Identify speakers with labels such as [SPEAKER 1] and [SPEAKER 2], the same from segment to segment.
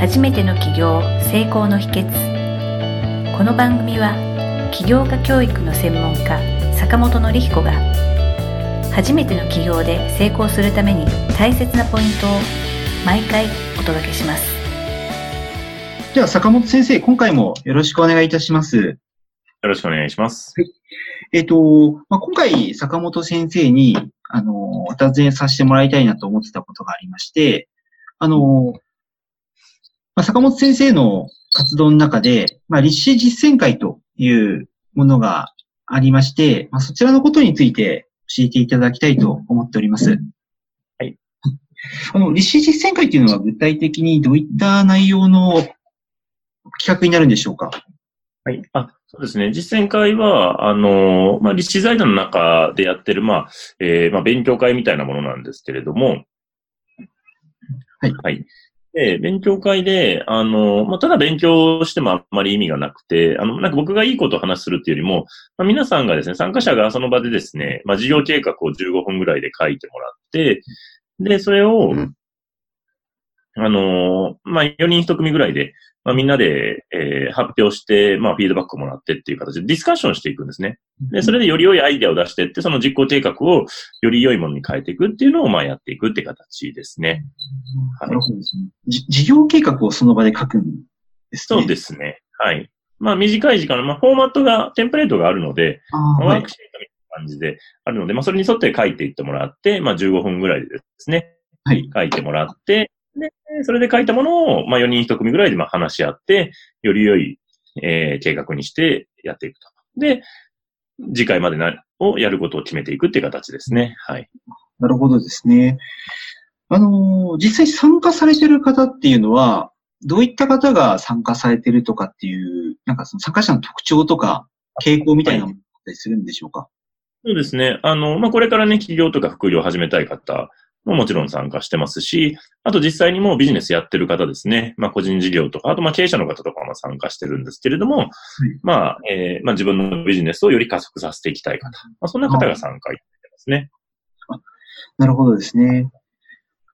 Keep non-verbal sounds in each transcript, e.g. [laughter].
[SPEAKER 1] 初めての起業成功の秘訣。この番組は起業家教育の専門家坂本典彦が初めての起業で成功するために大切なポイントを毎回お届けします。
[SPEAKER 2] では坂本先生今回もよろしくお願いいたします。
[SPEAKER 3] よろしくお願いします。
[SPEAKER 2] えっ、と、まあ、今回坂本先生にあのお尋ねさせてもらいたいなと思ってたことがありましてあの、まあ、坂本先生の活動の中で、まあ、立志実践会というものがありまして、まあ、そちらのことについて教えていただきたいと思っております。
[SPEAKER 3] はい。
[SPEAKER 2] あの、立志実践会っていうのは具体的にどういった内容の企画になるんでしょうか？
[SPEAKER 3] はい。あ、そうですね。実践会は、あの、まあ、立志財団の中でやってる、まあ、えーまあ、勉強会みたいなものなんですけれども、
[SPEAKER 2] はい。
[SPEAKER 3] はい。で、勉強会で、あの、まあ、ただ勉強してもあんまり意味がなくて、あの、なんか僕がいいことを話するっていうよりも、まあ、皆さんがですね、参加者がその場でですね、まあ、事業計画を15分ぐらいで書いてもらって、で、それを、あの、まあ、4人1組ぐらいで、まあ、みんなで、えー発表して、まあ、フィードバックをもらってっていう形でディスカッションしていくんですね。で、それでより良いアイデアを出していって、その実行計画をより良いものに変えていくっていうのを、まあ、やっていくって形ですね。はい
[SPEAKER 2] なるほどですね。じ事業計画をその場で書くんですね。。
[SPEAKER 3] そうですすね。はい。まあ、短い時間の、まあ、フォーマットが、テンプレートがあるので、
[SPEAKER 2] はい
[SPEAKER 3] ワークシートみたいな感じであるので、まあ、それに沿って書いていってもらって、まあ、15分ぐらいでですね、
[SPEAKER 2] はい。
[SPEAKER 3] 書いてもらって、で、それで書いたものを、まあ、4人1組ぐらいでまあ話し合って、より良い、えー計画にしてやっていくと。で、次回までな、をやることを決めていくっていう形ですね。はい。
[SPEAKER 2] なるほどですね。あのー実際参加されてる方っていうのは、どういった方が参加されてるとかっていう、なんかその参加者の特徴とか傾向みたいなものだったりするんでしょうか、
[SPEAKER 3] そうですね。あの、まあ、これからね、企業とか副業を始めたい方ももちろん参加してますし、あと実際にもうビジネスやってる方ですね。まあ、個人事業とか、あとまあ経営者の方とかも参加してるんですけれども、まあ、えーまあ自分のビジネスをより加速させていきたい方。まあ、そんな方が参加いただいてますね。
[SPEAKER 2] なるほどですね。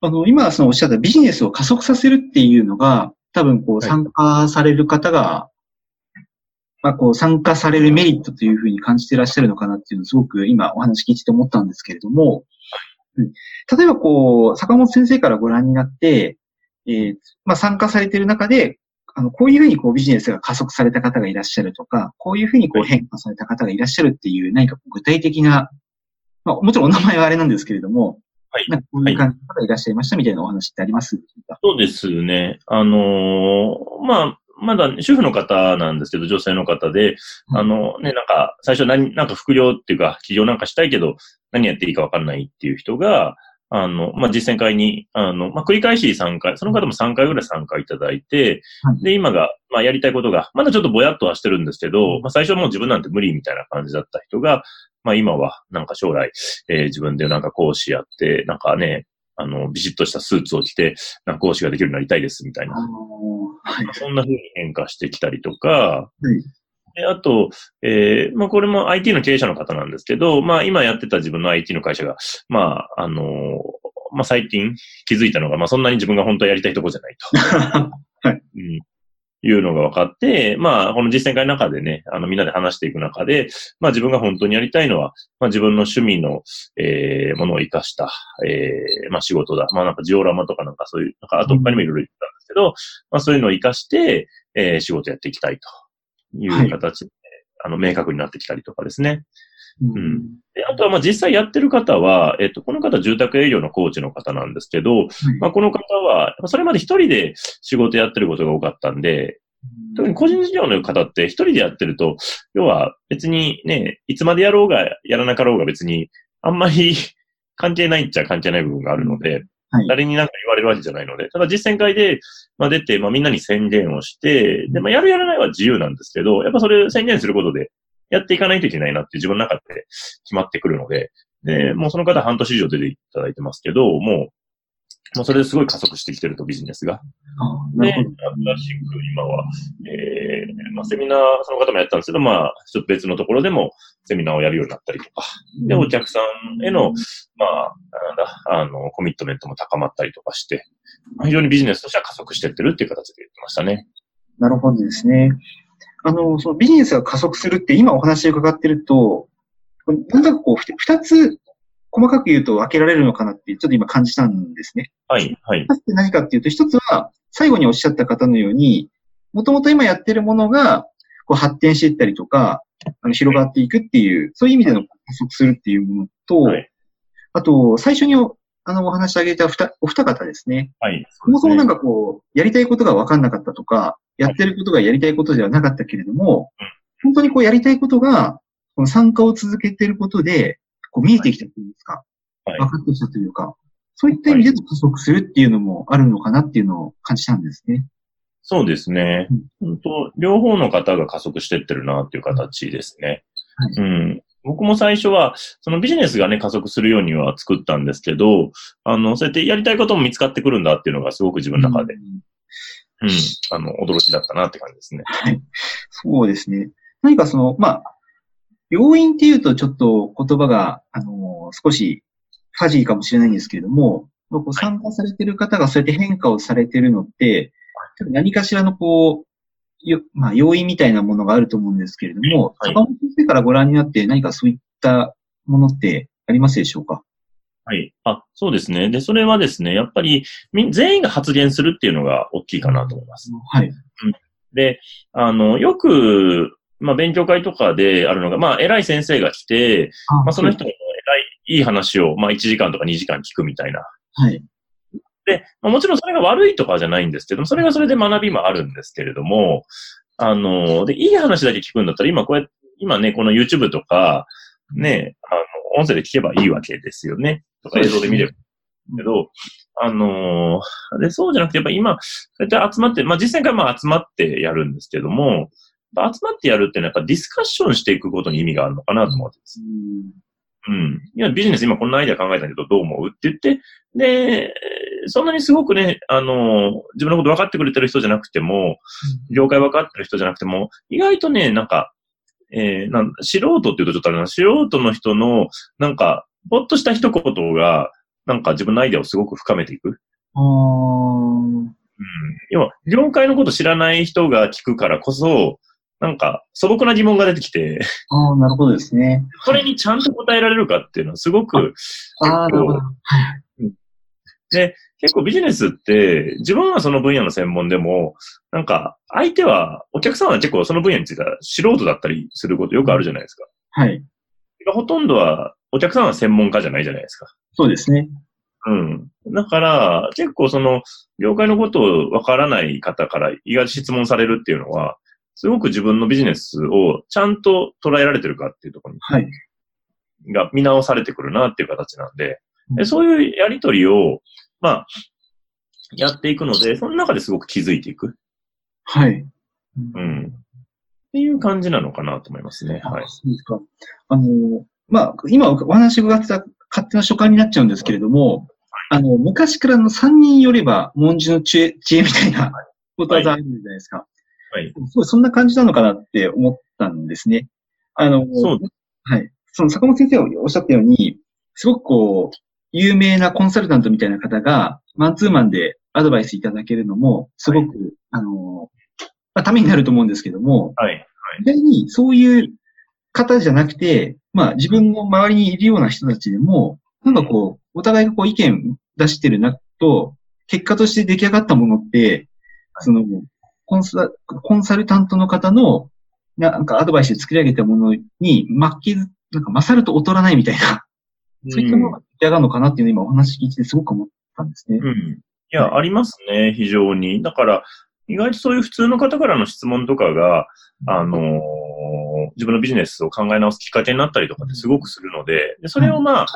[SPEAKER 2] あの、今そのおっしゃったビジネスを加速させるっていうのが、多分こう
[SPEAKER 3] はい
[SPEAKER 2] 参加される方が、まあこう参加されるメリットというふうに感じていらっしゃるのかなっていうのをすごく今お話聞いてて思ったんですけれども、うん例えばこう、坂本先生からご覧になって、えーまあ参加されている中で、あの、こういうふうにこうビジネスが加速された方がいらっしゃるとか、こういうふうにこう
[SPEAKER 3] はい。
[SPEAKER 2] 変化された方がいらっしゃるっていう何か具体的な、まあもちろんお名前はあれなんですけれども、
[SPEAKER 3] はい。
[SPEAKER 2] なんかこういう感じの方がいらっしゃいましたみたいなお話ってあります？でしょうか
[SPEAKER 3] そうですね。あのーまあ、まだ主婦の方なんですけど、女性の方で、
[SPEAKER 2] うん
[SPEAKER 3] あのね、なんか、最初何、なんか副業っていうか、起業なんかしたいけど、何やっていいかわかんないっていう人が、あの、まあ、実践会に、あの、まあ、繰り返し参加、その方も3回ぐらい参加いただいて、
[SPEAKER 2] はい
[SPEAKER 3] で、今が、まあ、やりたいことが、まだちょっとぼやっとはしてるんですけど、まあ、最初はもう自分なんて無理みたいな感じだった人が、まあ、今は、なんか将来、えー自分でなんか講師やって、なんかね、あの、ビシッとしたスーツを着て、なんか講師ができるようになりたいですみたいな。
[SPEAKER 2] はい。
[SPEAKER 3] そんな風に変化してきたりとか、
[SPEAKER 2] はい。
[SPEAKER 3] であと、えーまあこれも IT の経営者の方なんですけど、まあ今やってた自分の IT の会社が、まああのーまあ最近気づいたのが、まあそんなに自分が本当はやりたいとこじゃないと。[laughs]
[SPEAKER 2] はい
[SPEAKER 3] うんいうのが分かって、まあ、この実践会の中でね、あの、みんなで話していく中で、まあ自分が本当にやりたいのは、まあ自分の趣味の、えーものを活かした、えーまあ仕事だ。まあなんかジオラマとかなんかそういう、なんかあと他にもいろいろ言ったんですけど、まあそういうのを活かして、えー仕事やっていきたいという形で、あの、明確になってきたりとかですね。
[SPEAKER 2] うん。
[SPEAKER 3] であとは、まあ実際やってる方は、えっと、この方住宅営業のコーチの方なんですけど、まあこの方は、それまで一人で仕事やってることが多かったんで、特に個人事業の方って一人でやってると、要は別にね、いつまでやろうがやらなかろうが別にあんまり [laughs] 関係ないっちゃ関係ない部分があるので、
[SPEAKER 2] はい。
[SPEAKER 3] 誰になんか言われるわけじゃないので、ただ実践会で、まあ、出て、まあ、みんなに宣言をして、で、まあ、やるやらないは自由なんですけど、やっぱそれ宣言することで、やっていかないといけないなって自分の中で決まってくるので、で、もうその方半年以上出ていただいてますけど、もう、もうそれですごい加速してきてるとビジネスが。
[SPEAKER 2] あ
[SPEAKER 3] で、新
[SPEAKER 2] なるほど。
[SPEAKER 3] しく今は、えー、まあ、セミナー、その方もやったんですけど、まあ、ちょっと別のところでもセミナーをやるようになったりとか、で、お客さんへの、まあ、なんだ、あの、コミットメントも高まったりとかして、まあ非常にビジネスとしては加速してってるっていう形で言ってましたね。
[SPEAKER 2] なるほどですね。あの、そのビジネスが加速するって今お話を伺ってると、なんだかこう、ふ二つ細かく言うと分けられるのかなってちょっと今感じたんですね。
[SPEAKER 3] はい、はい。
[SPEAKER 2] 何かっていうと、一つは最後におっしゃった方のように、もともと今やってるものがこう発展していったりとか、あの広がっていくっていう、そういう意味での加速するっていうものと、
[SPEAKER 3] はい
[SPEAKER 2] あと、最初におあのお話し上げたお二方ですね。
[SPEAKER 3] はい。
[SPEAKER 2] そもそもなん
[SPEAKER 3] か、
[SPEAKER 2] かこう、やりたいことが分かんなかったとか、やってることがやりたいことではなかったけれども
[SPEAKER 3] うん、
[SPEAKER 2] 本当にこうやりたいことが、この参加を続けていることで、こう見えてきたというんですか、
[SPEAKER 3] はい
[SPEAKER 2] 分かってきたというか、そういった意味での加速するっていうのもあるのかなっていうのを感じたんですね。
[SPEAKER 3] そうですね
[SPEAKER 2] うん。
[SPEAKER 3] 本当両方の方が加速してってるなっていう形ですね。
[SPEAKER 2] はい
[SPEAKER 3] うん。僕も最初は、そのビジネスがね、加速するようには作ったんですけど、あの、そうやってやりたいことも見つかってくるんだっていうのがすごく自分の中で、
[SPEAKER 2] うん
[SPEAKER 3] うん、あの、驚きだったなって感じですね。
[SPEAKER 2] はい。そうですね。何かその、まあ、要因っていうとちょっと言葉が、あの少しファジーかもしれないんですけれども、こう参加されてる方がそうやって変化をされてるのって、何かしらのこう、よまあ、要因みたいなものがあると思うんですけれども、
[SPEAKER 3] はい
[SPEAKER 2] 坂本先生からご覧になって何かそういったものってありますでしょうか？
[SPEAKER 3] はい。あ、そうですね。で、それはですね、やっぱり、み全員が発言するっていうのが大きいかなと思います。
[SPEAKER 2] はい。
[SPEAKER 3] で、あの、よく、まあ、勉強会とかであるのが、まあ、偉い先生が来て、まあ、その人の偉い、いい話を、まあ、1時間とか2時間聞くみたいな。
[SPEAKER 2] はい。
[SPEAKER 3] で、まあ、もちろんそれが悪いとかじゃないんですけども、それがそれで学びもあるんですけれども、あの、で、いい話だけ聞くんだったら、今こうやって、今ね、この YouTube とか、ね、あの、音声で聞けばいいわけですよね。とか映像で見れば。けど、あのーで、そうじゃなくて、やっぱ今、そうやって集まって、まあ実際からまあ集まってやるんですけども、集まってやるっていうのはやっぱディスカッションしていくことに意味があるのかなと思ってます。うん。いや、ビジネス今こんなアイデア考えたけどどう思うって言って、で、そんなにすごくね、あの、自分のこと分かってくれてる人じゃなくても、業界分かってる人じゃなくても、意外とね、なんか、えー、なん素人って言うとちょっとあれな、素人の人の、なんか、ぽっとした一言が、なんか自分のアイデアをすごく深めていく。
[SPEAKER 2] あー
[SPEAKER 3] うん。要は、業界のこと知らない人が聞くからこそ、なんか、素朴な疑問が出てきて、
[SPEAKER 2] あー、なるほどですね。
[SPEAKER 3] それにちゃんと答えられるかっていうのはすごく、
[SPEAKER 2] ああ、なるほど。はい。
[SPEAKER 3] で、結構ビジネスって、自分はその分野の専門でも、なんか、相手は、お客さんは結構その分野については素人だったりすることよくあるじゃないですか。
[SPEAKER 2] はい。
[SPEAKER 3] ほとんどは、お客さんは専門家じゃないじゃないですか。
[SPEAKER 2] そうですね。
[SPEAKER 3] うん。だから、結構その、業界のことをわからない方から意外と質問されるっていうのは、すごく自分のビジネスをちゃんと捉えられてるかっていうところ
[SPEAKER 2] はい。
[SPEAKER 3] に、が見直されてくるなっていう形なんで、
[SPEAKER 2] うん
[SPEAKER 3] でそういうやりとりを、まあ、やっていくので、その中ですごく気づいていく。
[SPEAKER 2] はい。
[SPEAKER 3] うん。っていう感じなのかなと思いますね。はい。
[SPEAKER 2] そうですか。あの、まあ、今お話伺ってた勝手な所感になっちゃうんですけれども、あの、昔からの三人よれば文字の知恵知恵みたいなことわざあるじゃないですか。
[SPEAKER 3] はい。
[SPEAKER 2] そんな感じなのかなって思ったんですね。あの、
[SPEAKER 3] そう
[SPEAKER 2] はい。その坂本先生がおっしゃったように、すごくこう、有名なコンサルタントみたいな方が、マンツーマンでアドバイスいただけるのも、すごく、あの、まあ、ためになると思うんですけども、
[SPEAKER 3] はい。
[SPEAKER 2] 意外にそういう方じゃなくて、まあ自分の周りにいるような人たちでも、なんかこう、お互いがこう意見出してるなと、結果として出来上がったものって、その、コンサコンサルタントの方の、なんかアドバイスで作り上げたものに負けず、なんか勝ると劣らないみたいな、そういったものが出来上がるのかなっていうのを今お話聞いててすごく思ったんですね。
[SPEAKER 3] うん。いや、ありますね、非常に。だから、意外とそういう普通の方からの質問とかが、あのー自分のビジネスを考え直すきっかけになったりとかってすごくするので、でそれをまあ、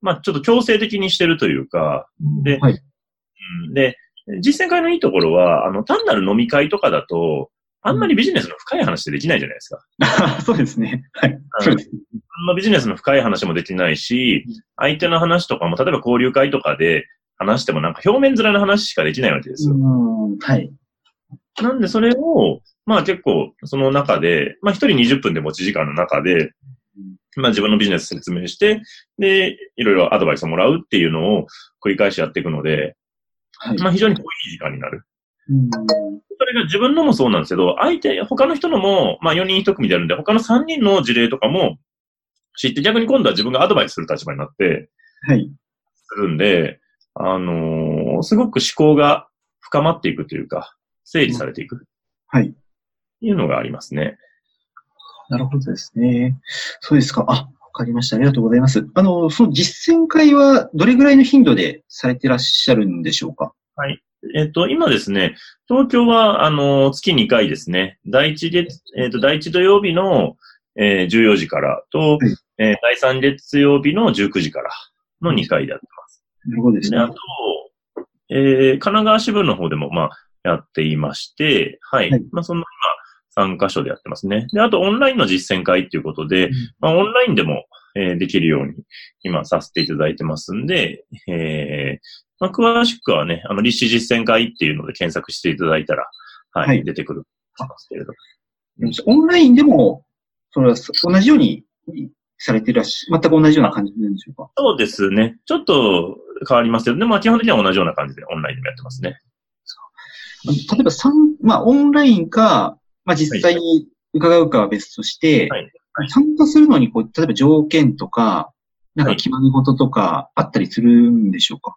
[SPEAKER 3] まあちょっと強制的にしてるというか、で
[SPEAKER 2] はい。
[SPEAKER 3] うんで、実践会のいいところは、あの、単なる飲み会とかだと、あんまりビジネスの深い話ってできないじゃないですか。[laughs]
[SPEAKER 2] そうですね。はい。そうです。
[SPEAKER 3] あんまビジネスの深い話もできないし、相手の話とかも、例えば交流会とかで、話してもなんか表面面の話しかできないわけですよ。
[SPEAKER 2] うんはい。
[SPEAKER 3] なんでそれを、まあ結構その中で、まあ一人20分で持ち時間の中で、まあ自分のビジネス説明して、で、いろいろアドバイスをもらうっていうのを繰り返しやっていくので、
[SPEAKER 2] はい。
[SPEAKER 3] まあ非常に濃い時間になる。
[SPEAKER 2] うん
[SPEAKER 3] それが自分のもそうなんですけど、相手、他の人のも、まあ4人1組であるんで、他の3人の事例とかも知って逆に今度は自分がアドバイスする立場になって、
[SPEAKER 2] はい。
[SPEAKER 3] するんで、あのーすごく思考が深まっていくというか、整理されていく。
[SPEAKER 2] はい。
[SPEAKER 3] いうのがありますね。
[SPEAKER 2] なるほどですね。そうですか。あ、わかりました。ありがとうございます。あの、その実践会はどれぐらいの頻度でされてらっしゃるんでしょうか？
[SPEAKER 3] えっと、今ですね、東京は、あの、月2回ですね、第一月、えっと、第一土曜日の、えー14時からと、
[SPEAKER 2] はい
[SPEAKER 3] えー第3月曜日の19時からの2回でやってます。
[SPEAKER 2] なるほどです
[SPEAKER 3] で、
[SPEAKER 2] ね
[SPEAKER 3] あ。と、えー神奈川支部の方でも、まあ、やっていまして、はい。
[SPEAKER 2] はい
[SPEAKER 3] まあ、その今、3箇所でやってますね。で、あと、オンラインの実践会っていうことで、
[SPEAKER 2] うん
[SPEAKER 3] まあ、オンラインでも、えーできるように、今、させていただいてますんで、えーまあ、詳しくはね、あの、立志実践会っていうので検索していただいたら、はい、
[SPEAKER 2] はい
[SPEAKER 3] 出てくると思いますけれど。
[SPEAKER 2] オンラインでも、それは同じようにされていらっしゃ、全く同じような感じなんでしょうか？
[SPEAKER 3] そうですね。ちょっと変わりますけど、でも、まあ基本的には同じような感じでオンラインでもやってますね。
[SPEAKER 2] 例えば、三まあ、オンラインか、まあ、実際に伺うかは別として、
[SPEAKER 3] はいはい
[SPEAKER 2] 参加するのにこう、例えば条件とか、なんか決まり事とかあったりするんでしょうか、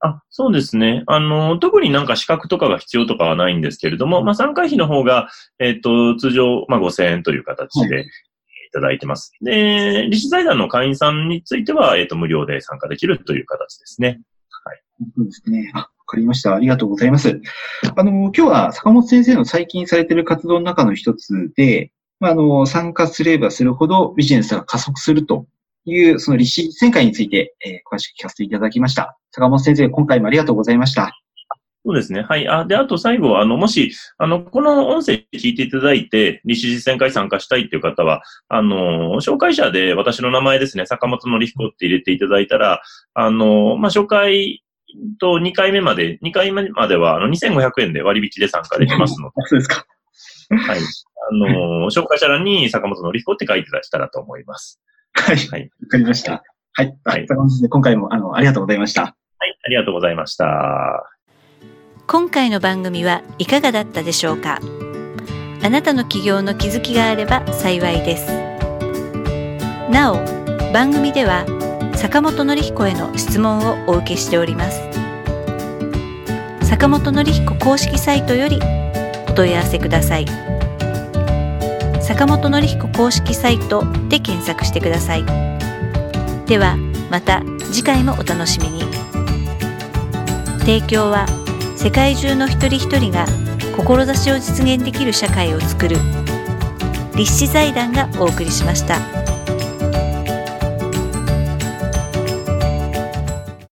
[SPEAKER 3] あ、そうですね。あの、特になんか資格とかが必要とかはないんですけれども、まあ参加費の方が、えっ、と、通常、まあ5000円という形でいただいてます。で、立志財団の会員さんについては、えっ、と、無料で参加できるという形ですね。
[SPEAKER 2] そうですね。かりました。ありがとうございます。あの、今日は坂本先生の最近されている活動の中の一つで、まあ、あの、参加すればするほどビジネスが加速するという、その立志実践会について、えー詳しく聞かせていただきました。坂本先生、今回もありがとうございました。
[SPEAKER 3] そうですね。はい。あ、で、あと最後は、あの、もし、あの、この音声聞いていただいて、立志実践会参加したいっていう方は、あの、紹介者で私の名前ですね、坂本のりひこって入れていただいたら、あの、まあ、紹介と2回目まで、2回目までは、あの、2500円で割引で参加できますの
[SPEAKER 2] そうですか。
[SPEAKER 3] で、はい。あの、紹介者欄に坂本のりひこって書いていただけたらと思います。
[SPEAKER 2] はい。
[SPEAKER 3] はい。
[SPEAKER 2] わかりました。はい。
[SPEAKER 3] はい
[SPEAKER 2] 坂本先生、今回も、あの、ありがとうございました。
[SPEAKER 3] はい。ありがとうございました。
[SPEAKER 1] 今回の番組はいかがだったでしょうか？あなたの起業の気づきがあれば幸いですなお番組では坂本典彦への質問をお受けしております。坂本典彦公式サイトよりお問い合わせください。坂本典彦公式サイトで検索してください。ではまた次回もお楽しみに。提供は世界中の一人一人が志を実現できる社会をつくる立志財団がお送りしました。